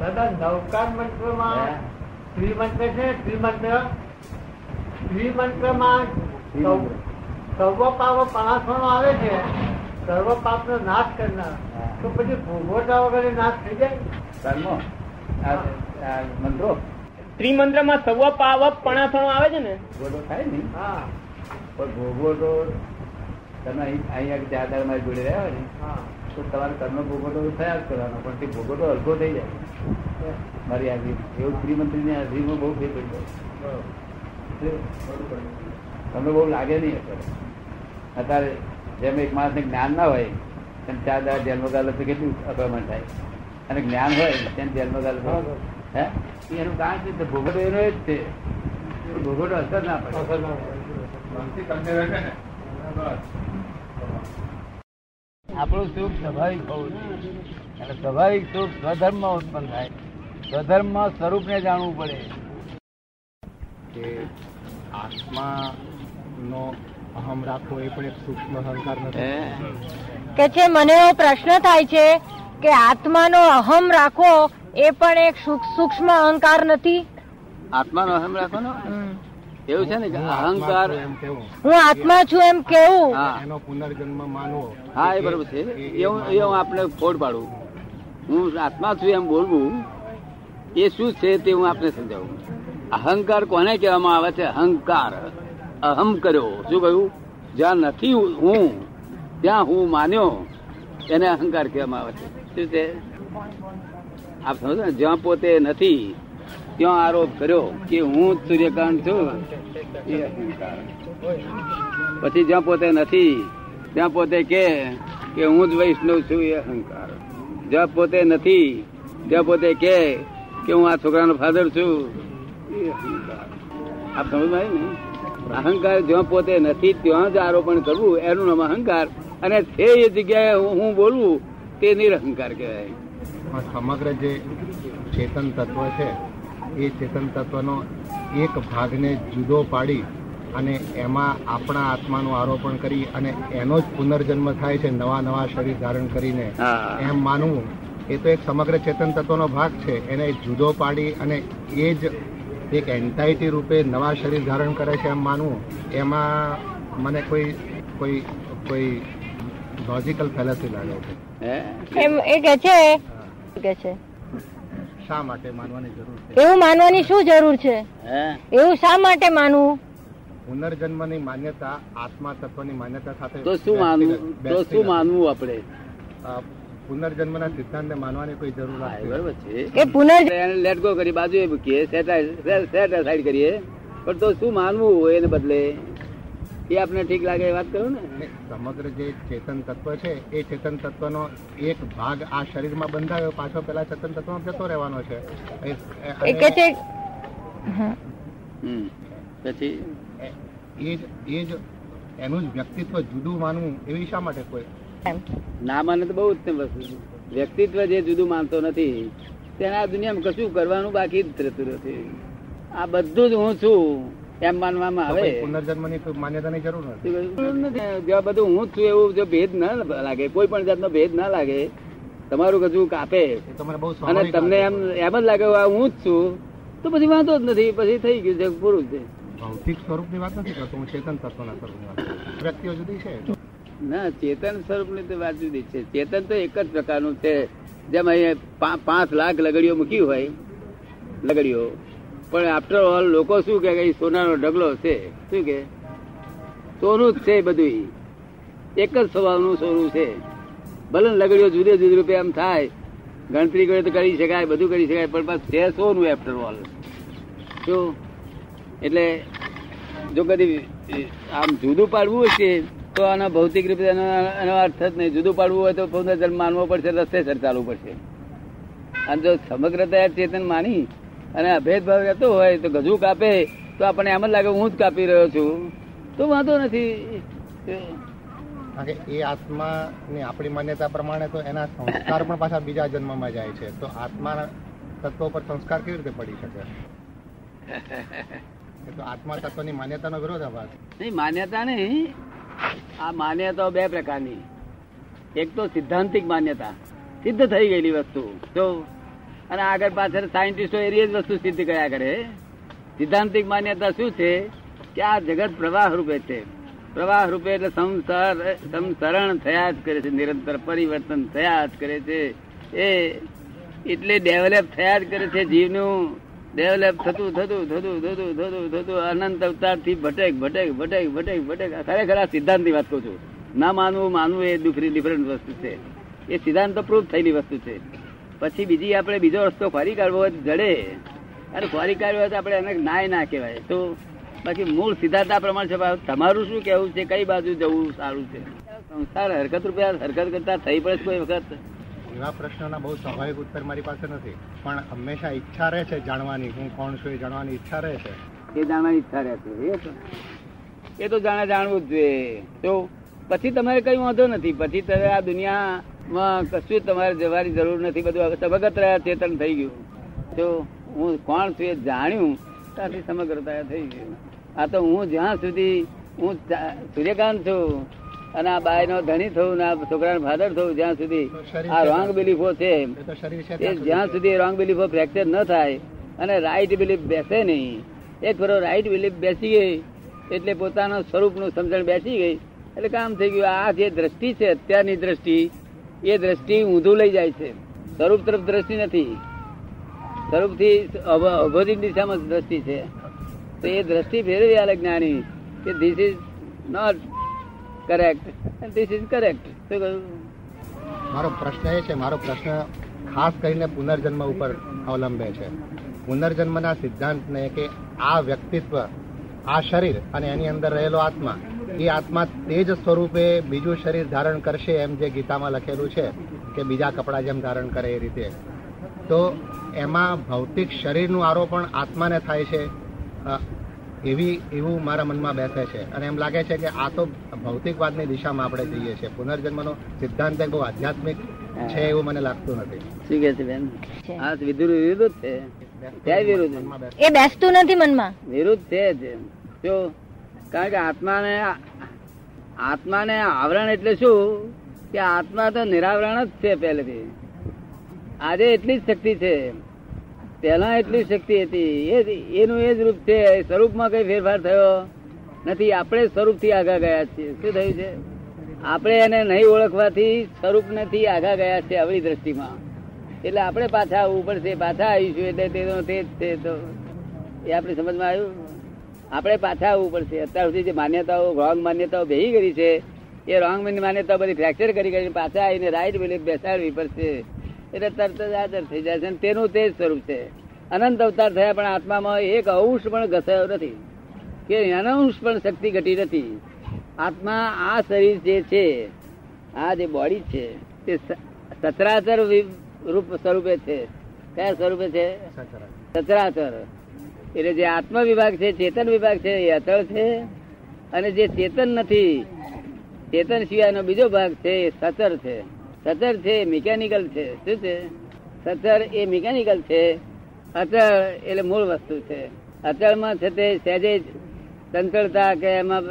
દાદા નવકાર મંત્રમાં સ્ત્રી મંત્ર છે શ્રીમંત્ર શ્રીમંત્રમાં સૌ- સર્વ પાપ પણાસણો આવે છે. સર્વ પાપનો નાશ કરનાર. તો પછી ભોગવટા વગર નાશ થઈ જાય? મંત્રો? ત્રિમંત્રમાં સવ પાવ પણાસણો આવે છે ને? ભોગવટો થાય ને. હા. પણ ભોગવટો તમે અહીં અહીંયા ચાર દાડા મારી જોડે રહ્યા હોય ને તો તમારે કર્મ ભોગવટો થયા જ કરવાનો પણ તે ભોગવટો હલકો થઈ જાય. મારી હાજરી એવું શ્રીમંત્રીની હાજરીમાં બહુ ફેર પડી જાય. બરોબર. તમને બહુ લાગે નહીં અત્યારે. અત્યારે જેમ એક માણસને જ્ઞાન ના હોય તેમ ચાર દાડા જેલમાં ગાલો તો કેટલું અકળામણ થાય. અને જ્ઞાન હોય તેમ જેલમાં ગાલો હે? એનું કારણ છે તો ભોગવટો એનો જ છે. ભોગવટો અસર ના પડે. અસર ના પડે. આપણું સુખ સ્વાભાવિક હોવું જોઈએ. અને સ્વાભાવિક સુખ સ્વધર્મમાં ઉત્પન્ન થાય. સ્વધર્મમાં સ્વરૂપને જાણવું પડે. કે આત્માનો અહમ રાખવો એ પણ એક સૂક્ષ્મ અહંકાર નથી. કે છે મને એવો પ્રશ્ન થાય છે કે આત્માનો અહમ રાખવો એ પણ એક સૂક- સૂક્ષ્મ અહંકાર નથી? આત્માનો અહમ રાખવાનો? એવું છે ને કે અહંકાર હું આત્મા છું એમ કેવું? હા. એનો પુનર્જન્મ માનવો. હા એ બરોબર છે. એ હું એ હું આપને ફોડ પાડું. હું આત્મા છું એમ બોલવું એ શું છે તે હું આપને સમજાવું. અહંકાર કોને કહેવામાં આવે છે? અહંકાર. અહમ કર્યો. શું કહ્યું? જ્યાં નથી હું ત્યાં હું માન્યો. એને અહંકાર કહેવામાં આવે છે. શું છે? આપ સમજો ને? જ્યાં પોતે નથી ત્યાં આરોપ કર્યો કે હું જ સૂર્યકાંત છું? એ અહંકાર. પછી જ્યાં પોતે નથી, ત્યાં પોતે કે કે હું જ વૈષ્ણવ છું એ અહંકાર. જ્યાં પોતે નથી, ત્યાં પોતે કે કે હું આ છોકરાનો ફાધર છું એ અહંકાર. આપ સમજ ને? અહંકાર જ્યાં પોતે નથી, ત્યાં જ આરોપણ કરવું, એનું નામ અહંકાર. અને તે એ જગ્યાએ હું બોલવું તે નિરહંકાર કહેવાય. સમગ્ર જે ચેતન તત્વ છે એ ચેતન તત્વનો એક ભાગને જુદો પાડી અને એમાં આપણા આત્માનું આરોપણ કરી અને એનો જ પુનર્જન્મ થાય છે નવા નવા શરીર ધારણ કરીને. એમ માનવું એ તો એક સમગ્ર ચેતન તત્વનો ભાગ છે. એને જુદો પાડી અને એ જ એક એન્ટાઇટી રૂપે નવા શરીર ધારણ કરે છે એમ માનવું. એમાં મને કોઈ કોઈ કોઈ લોજિકલ ફેલસી લાગે છે. એમ એ કે છે? કે છે. શા માટે માનવાની જરૂર છે? એવું માનવાની શું જરૂર છે? એવું શા માટે માનવું? પુનર્જન્મની માન્યતા આત્મા તત્વની માન્યતા સાથે તો શું માનવું? તો શું માનવું આપણે? પુનર્જન્મના સિદ્ધાંતને માનવાની કોઈ જરૂર નથી. બરોબર છે. કે પુનર્જન્મ લેટ ગો કરી બાજુ એ મૂકીએ સેટ સાઈડ કરીએ. પણ તો શું માનવું એને બદલે? એ આપને ઠીક લાગે એ વાત કરું ને? સમગ્ર જે ચેતન તત્વ છે એ ચેતન તત્વનો એક ભાગ આ શરીરમાં બંધાયો પાછો પેલા ચેતન તત્વમાં જતો રહેવાનો છે. એ- કે છે પછી? એ જ એ જ એનું જ વ્યક્તિત્વ જુદું માનવું એવી શા માટે કોઈ? ના માને તો બહુ ઉત્તમ વસ્તુ વ્યક્તિત્વ જે જુદું માનતો નથી તેના દુનિયામાં કશું કરવાનું બાકી જ રહેતું નથી. આ બધું જ હું છું. એમ માનવામાં આવે. પુનર્જન્મની માન્યતાની જરૂર નથી. શું કહ્યું? નથી. જો આ બધું હું જ છું એવું જો ભેદ ના લાગે કોઈ પણ જાતનો ભેદ ના લાગે તમારું કશું કાપે? અને તમને એમ એમ જ લાગે આ હું જ છું. તો પછી વાંધો જ નથી પછી થઈ ગયું છે પૂરું છે. ભૌતિક સ્વરૂપની વાત નથી કરતો હું ચેતન તત્વના સ્વરૂપની વાત વ્યક્તિઓ જુદી છે. ના ચેતન સ્વરૂપની તો વાત જુદી છે. ચેતન તો એક જ પ્રકારનું છે. જેમ અહીંયા પાંચ લાખ લગડીઓ મૂકી હોય લગડીઓ. પણ આફ્ટર ઓલ લોકો શું કે સોનાનો ઢગલો છે? શું કે સોનું જ છે બધું એક જ સ્વભાવનું સોનું છે. ભલે લગડીઓ જુદે જુદી રૂપે આમ થાય. ગણતરી કરે તો કરી શકાય, બધું કરી શકાય, પણ બસ છે સોનું આફ્ટર ઓલ શું એટલે જો કદી, આમ જુદું પાડવું હશે તો આના ભૌતિક રૂપે એનો અર્થ જ નહીં. જુદું પાડવું હોય તો પુનર્જન્મ માનવો પડશે, રસ્તે સર ચાલવું પડશે. અને જો સમગ્રતા ચેતન માની અને ભેદભાવ રહેતો હોય તો ગજુ કાપે તો આપણને એમ જ લાગે હું જ કાપી રહ્યો છું. તો વાંધો નથી. એ આત્માની આપણી માન્યતા પ્રમાણે તો એના સંસ્કાર પણ પાછા બીજા જન્મમાં જાય છે. તો આત્મા તત્વ પર સંસ્કાર કેવી રીતે પડી શકે? તો આત્મા તત્વની માન્યતાનો વિરોધાભાસ. નહીં માન્યતા નહીં. આ માન્યતાઓ બે પ્રકારની. એક તો સિદ્ધાંતિક માન્યતા. સિદ્ધ થઈ ગયેલી વસ્તુ. જો અને આગળ પાછળ સાયન્ટિસ્ટો એ જ વસ્તુ સિદ્ધ કર્યા કરે. સિદ્ધાંતિક માન્યતા શું છે? કે આ જગત પ્રવાહ રૂપે છે. પ્રવાહ રૂપે એટલે સંસાર, સંસરણ થયા જ કરે છે, નિરંતર પરિવર્તન થયા જ કરે છે. એ એટલે ડેવલપ થયા જ કરે છે જીવનું. ડેવલપ થતું થતું થતું થતું થતું થતું, અનંત અવતારથી ભટેક ભટેક ભટેક ભટેક. ભટેક ખરેખર આ સિદ્ધાંતની વાત કહું છું. ના માનવું માનવું એ દુખરી ડિફરન્ટ વસ્તુ છે. એ સિદ્ધાંત પ્રૂફ થયેલી વસ્તુ છે. પછી બીજી આપણે બીજો રસ્તો ખોરી કાઢવો જડે. અને ખોરી કાઢવો તો આપણે એને નાય ના કહેવાય. તો બાકી મૂળ સિદ્ધાંત પ્રમાણ છે. તમારું શું કેવું છે? કઈ બાજુ જવું સારું છે? સંસાર હરકત રૂપિયા હરકત કરતા થઈ પડે કોઈ વખત? એવા પ્રશ્નોના બહુ સ્વાભાવિક ઉત્તર મારી પાસે નથી. પણ હંમેશા ઈચ્છા રહે છે જાણવાની. હું કોણ છું એ જાણવાની ઈચ્છા રહે છે. એ જાણવાની ઈચ્છા રહેતી એ તો એ તો જાણે જાણવું જ જોઈએ. તો પછી તમારે કઈ વાંધો નથી. પછી તમે આ દુનિયામાં કશું તમારે જવાની જરૂર નથી. બધું સમગ્ર રહ્યા ચેતન થઈ ગયું. તો હું કોણ છું એ જાણ્યું. ત્યાંથી સમગ્રતા થઈ ગયું. આ તો હું જ્યાં સુધી હું સૂર્યકાંત છું. અને આ બાય નો ધણી થયું ને આ છોકરા ફાધર થયું જ્યાં સુધી આ રોંગ બિલીફો છે. એ જ્યાં સુધી રોંગ બિલીફો ફ્રેક્ચર ન થાય અને રાઈટ બિલીફ બેસે નહીં. એક ફરો રાઈટ બિલીફ બેસી ગઈ એટલે પોતાના સ્વરૂપનું સમજણ બેસી ગઈ. એટલે કામ થઈ ગયું. આ જે દ્રષ્ટિ છે અત્યારની દ્રષ્ટિ એ દ્રષ્ટિ ઊંધું લઈ જાય છે. સ્વરૂપ તરફ દ્રષ્ટિ નથી. સ્વરૂપથી અભોધિક દિશામાં દ્રષ્ટિ છે. તો એ દ્રષ્ટિ ફેરવી આલે જ્ઞાની કે this is not correct this is correct શું કહ્યું? મારો પ્રશ્ન એ છે, મારો પ્રશ્ન ખાસ કરીને પુનર્જન્મ ઉપર અવલંબે છે. પુનર્જન્મના સિદ્ધાંતને કે આ વ્યક્તિત્વ, આ શરીર અને એની અંદર રહેલો આત્મા એ આત્મા તે જ સ્વરૂપે બીજું શરીર ધારણ કરશે એમ જે ગીતામાં લખેલું છે કે બીજા કપડા જેમ ધારણ કરે એ રીતે. તો એમાં ભૌતિક શરીરનું આરોપણ આત્માને થાય છે. એવી એવું મારા મનમાં બેસે છે. અને એમ લાગે છે કે આ તો ભૌતિકવાદની દિશામાં આપણે જઈએ છીએ. પુનર્જન્મનો સિદ્ધાંત બહુ આધ્યાત્મિક છે એવું મને લાગતું નથી. શું કે છે બેન? આ વિરુદ્ધ વિરુદ્ધ છે. વિરુદ્ધ? એ બેસતું નથી મનમાં. વિરુદ્ધ છે જો કારણ કે આત્માને આત્માને આવરણ એટલે શું? કે આત્મા તો નિરાવરણ જ છે પહેલેથી. આજે એટલી જ શક્તિ છે. પહેલા એટલી શક્તિ હતી. એ એનું એ જ રૂપ છે. સ્વરૂપમાં કઈ ફેરફાર થયો નથી. આપણે સ્વરૂપથી આગા ગયા છીએ. શું થયું છે? આપણે એને નહીં ઓળખવાથી સ્વરૂપ નથી આગા ગયા છે આવડી દ્રષ્ટિમાં. એટલે આપણે પાછા આવવું પડશે. પાછા આવીશું. એટલે તે તે જ છે તો. એ આપણી સમજમાં આવ્યું? આપણે પાછા આવવું પડશે. અત્યાર સુધી જે માન્યતાઓ રોંગ માન્યતાઓ ભેગી કરી છે એ રોંગ માન્યતાઓ બધી ફ્રેક્ચર કરી કરીને પાછા આવીને રાઈટ બિલીફ બેસાડવી પડશે. એટલે તરત જ આદર થઈ જાય છે અને તેનું તે જ સ્વરૂપ છે. અનંત અવતાર થયા પણ આત્મામાં એક અંશ પણ ઘસાયો નથી. કે અનંશ પણ શક્તિ ઘટી નથી. આત્મા આ શરીર જે છે આ જે બોડી છે તે સચરાચર રૂપ સ્વરૂપે છે. કયા સ્વરૂપે છે? સચરાચર. એટલે જે આત્મ વિભાગ છે, ચેતન વિભાગ છે, એ અચળ છે. અને જે ચેતન નથી, ચેતન સિવાયનો બીજો ભાગ છે, એ સચર છે. સચર છે મિકેનિકલ છે. શું છે? સચર એ મિકેનિકલ છે. અચળ એટલે મૂળ વસ્તુ છે. અચળમાં છે તે સહેજે ચંચળતા કે એમાં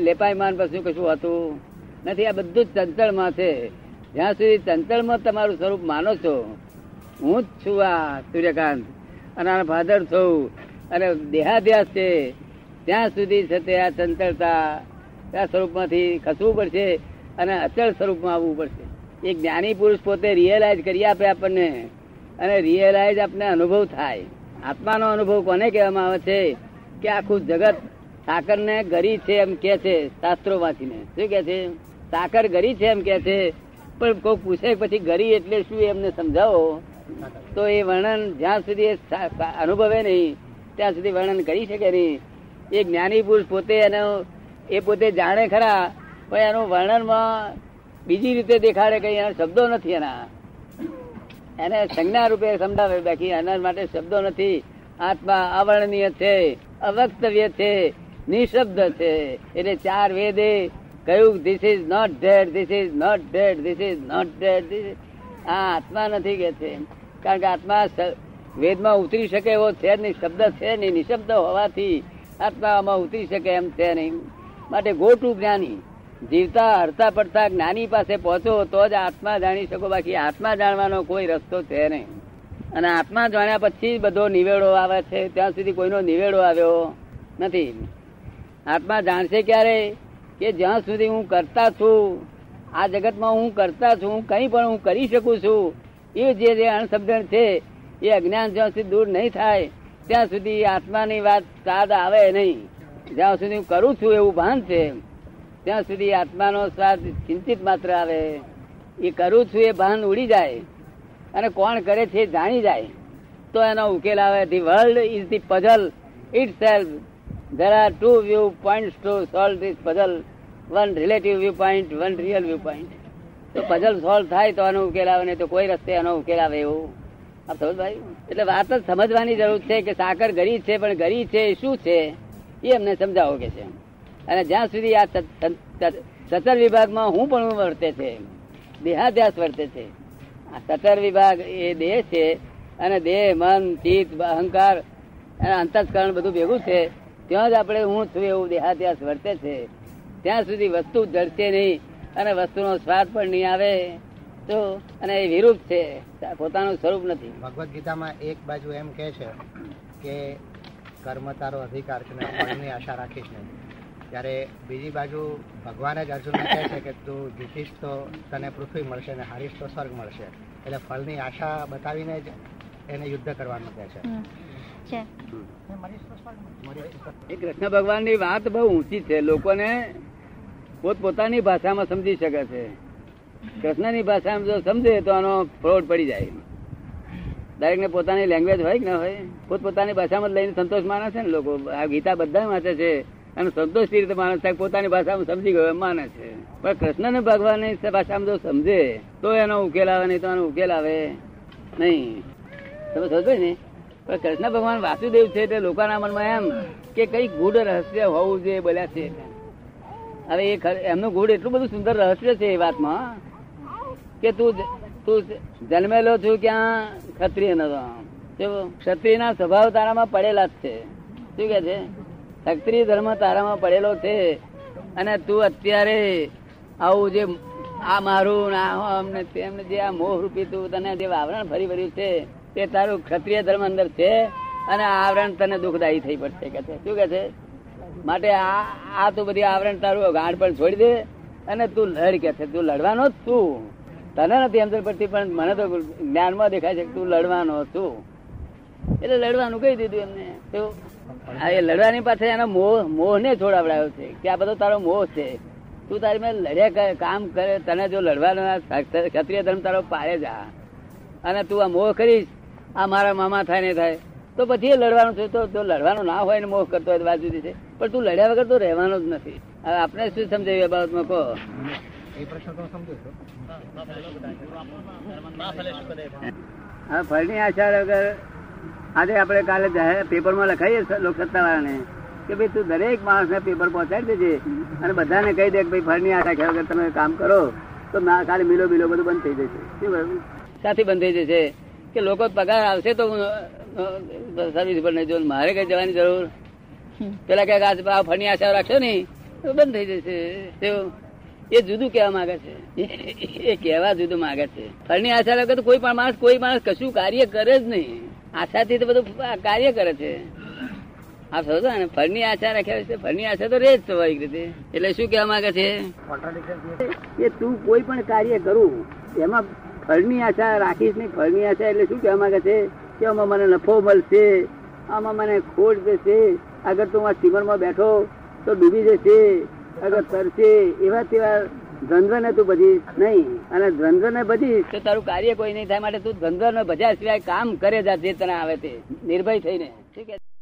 લેપાયમાન પછી કશું હતું નથી. આ બધું જ ચંચળમાં છે. જ્યાં સુધી ચંચળમાં તમારું સ્વરૂપ માનો છો, હું જ છું આ સૂર્યકાંત. અને આને ફાધર થવું અને દેહાધ્યાસ છે, ત્યાં સુધી છે તે આ ચંચળતા આ સ્વરૂપમાંથી ખસવું પડશે અને અચળ સ્વરૂપમાં આવવું પડશે. એક જ્ઞાની પુરુષ પોતે રિયલાઇઝ કરી આપે આપણને અને રિયલાઇઝ આપને અનુભવ થાય. આત્માનો અનુભવ કોને કહેવામાં આવે છે? કે આખું જગત સાકર ને ગરી છે એમ કે છે શાસ્ત્રો વાંચીને શું કે છે? સાકર ગરી છે એમ કે છે. પણ કોઈ પૂછે પછી ગરી એટલે શું? એમને સમજાવો. તો એ વર્ણન જ્યાં સુધી અનુભવે નહીં, ત્યાં સુધી વર્ણન કરી શકે નહીં. એ જ્ઞાની પુરુષ પોતે એનો, એ પોતે જાણે ખરા, પણ એનું વર્ણનમાં બીજી રીતે દેખાડે કઈ એના શબ્દો નથી એના. એને સંજ્ઞા રૂપે સમજાવે બાકી એના માટે શબ્દો નથી. આત્મા અવર્ણનીય છે, અવક્તવ્ય છે, નિશબ્દ છે. એટલે ચાર વેદે કહ્યું this is not dead this is not dead this is not dead આ આત્મા નથી કે છે. કારણ કે આત્મા વેદમાં ઉતરી શકે એવો છે નહીં, શબ્દ છે નહીં, નિશબ્દ હોવાથી આત્મા આમાં ઉતરી શકે એમ છે નહીં. માટે ગો જ્ઞાની, જીવતા, હરતા, પડતા જ્ઞાની પાસે પહોંચો તો જ આત્મા જાણી શકો. બાકી આત્મા જાણવાનો કોઈ રસ્તો છે નહીં. અને આત્મા જાણ્યા પછી બધો નિવેડો આવે છે. ત્યાં સુધી કોઈનો નિવેડો આવ્યો નથી. આત્મા જાણશે ક્યારે? કે જ્યાં સુધી હું કરતા છું, આ જગતમાં હું કરતા છું કંઈ પણ હું કરી શકું છું એ જે જે અણસમજણ છે, એ અજ્ઞાન જ્યાં સુધી દૂર નહીં થાય, ત્યાં સુધી આત્માની વાત સ્વાદ આવે નહીં. જ્યાં સુધી હું કરું છું એવું ભાન છે, ત્યાં સુધી આત્માનો સ્વાદ ચિંતિત માત્ર આવે. એ કરું છું એ ભાન ઉડી જાય. અને કોણ કરે છે જાણી જાય. તો એનો ઉકેલ આવે. The world is the puzzle itself there are two viewpoints to solve this puzzle. One relative viewpoint, one real viewpoint. તો પઝલ સોલ્વ થાય તો આનો ઉકેલ આવે ને તો કોઈ રસ્તે આનો ઉકેલ આવે એવું. આપ ભાઈ? એટલે વાત જ સમજવાની જરૂર છે કે સાકર ગરી છે, પણ ગરી છે એ શું છે? એ અમને સમજાવો કે છે. અને જ્યાં સુધી આ સતર વિભાગમાં હું પણ વર્તે છે, દેહાધ્યાસ વર્તે છે, આ સતર વિભાગ એ દેહ છે અને દેહ, મન, ચિત્ત, અહંકાર અને અંતસ્કરણ બધું ભેગું છે, ત્યાં જ આપણે હું છું એવું દેહાધ્યાસ વર્તે છે. ત્યાં સુધી વસ્તુ જડશે નહીં. અને વસ્તુનો સ્વાદ પણ નહીં આવે તો અને એ વિરુદ્ધ છે. પોતાનું સ્વરૂપ નથી. ભગવદ્ ગીતામાં એક બાજુ એમ કહે છે કે કર્મ તારો અધિકાર છે ને ફળની આશા રાખીશ નહીં. ત્યારે બીજી બાજુ ભગવાન જ અર્જુન કહે છે કે તું જીતીશ તો તને પૃથ્વી મળશે અને હારીશ તો સ્વર્ગ મળશે. એટલે ફળની આશા બતાવીને જ એને યુદ્ધ કરવાનું કહે છે. છે. એ કૃષ્ણ ભગવાનની વાત બહુ ઊંચી છે. લોકોને પોતપોતાની ભાષામાં સમજી શકે છે. કૃષ્ણની ભાષામાં જો સમજે તો આનો ફ્રોડ પડી જાય. દરેક ને પોતાની લેંગ્વેજ હોય કે ના હોય, પોતપોતાની ભાષામાં લઈને સંતોષ માને છે ને લોકો. આ ગીતા બધા વાંચે છે અને સંતોષ રીતે માણસ થાય પોતાની ભાષામાં સમજી ગયો એમ માને છે. પણ કૃષ્ણને ભગવાનની ભાષામાં જો સમજે, તો એનો ઉકેલ આવે નહીં તો એનો ઉકેલ આવે નહીં. તમે સમજો ને? પણ કૃષ્ણ ભગવાન વાસુદેવ છે એટલે લોકોના મનમાં એમ કે કઈ ગુઢ રહસ્ય હોવું જોઈએ, બોલ્યા છે. હવે એ એમનું ગૂઢ એટલું બધું સુંદર રહસ્ય છે એ વાતમાં કે તું તું જન્મેલો છું ક્યાં? ક્ષત્રિય નતો ક્ષત્રિયના સ્વભાવ તારામાં પડેલા જ છે. શું કે છે? ક્ષત્રિય ધર્મ તારામાં પડેલો છે અને તું અત્યારે આવું જે આ મારું ના અમને આમ ને જે આ મોહ રૂપી તું તને જે આવરણ ફરી ભર્યું છે તે તારું ક્ષત્રિય ધર્મ અંદર છે અને આવરણ તને દુઃખદાયી થઈ પડશે કે છે. શું કે છે? માટે આ આ તું બધી આવરણ તારું ગાંઠ પણ છોડી દે. અને તું લડ કે છે, તું લડવાનો જ તું તને નથી અંદર પડતી, પણ મને તો જ્ઞાનમાં દેખાય છે તું લડવાનો તું એટલે લડવાનું કહી દીધું એમને. તો આ એ લડવાની પાછળ એનો મોહ, મોહને છોડાવડાયો છે કે આ બધો તારો મોહ છે. તું તારી મેં લડ્યા કરે, કામ કરે, તને જો લડવાનો ક્ષત્રિય ધર્મ તારો પાડે જા અને તું આ મોહ કરીશ, આ મારા મામા થાય ને થાય. તો પછી એ લડવાનું છે, તો લડવાનું ના હોય ને મોહ કરતો હોય જુદી છે. પણ તું લડ્યા વગર તો રહેવાનો જ નથી. હવે આપણે શું સમજાવ્યું એ બાબતમાં? કહો. એ પ્રશ્ન તો સમજુ છું. હા ફળની આશા વગર આજે આપણે કાલે પેપરમાં લખાઈએ લોકસત્તા વાળાને કે ભાઈ તું દરેક માણસને પેપર પહોંચાડી દેજે અને બધાને કહી દે કે ભાઈ ફળની આશા ખ્યાલ વગર તમે કામ કરો તો ના ખાલી મિલો બિલો બધું બંધ થઈ જશે. શું બરાબર સાથી બંધ થઈ જશે. કે લોકો પગાર આવશે તો સર્વિસ પર નહીં જો મારે કઈ જવાની જરૂર? પેલા આજ આ ફળની આશા રાખશો ને, તો બંધ થઈ જશે. એ જુદું કેવા માંગે છે. એ કેવા જુદું માંગે છે. ફળની આશા રાખે તો કોઈ પણ માણસ, કોઈ માણસ કશું કાર્ય કરે જ નહીં. આશાથી તો બધું કાર્ય કરે છે. આપ સમજો ને ફળની આશા રાખ્યા છે ફળની આશા તો રહે જ સ્વાભાવિક રીતે. એટલે શું કેવા માંગે છે? કે તું કોઈ પણ કાર્ય કરું, એમાં ફળની આશા રાખીશ નહીં. ફળની આશા એટલે શું કેવા માંગે છે? કે આમાં મને નફો મળશે, આમાં મને ખોટ જશે અગર તું આ સ્ટીમરમાં બેઠો તો ડૂબી જશે, અગર તરશે, એવા તેવા દ્વંદ્વ ને તું બધી નહીં, અને દ્વંદ્વ ને બધી તો તારું કાર્ય કોઈ નહીં થાય માટે તું દ્વંદ્વ ને ભજ્યા સિવાય કામ કરે જા, જે તને આવે તે. નિર્ભય થઈને. ઠીક છે?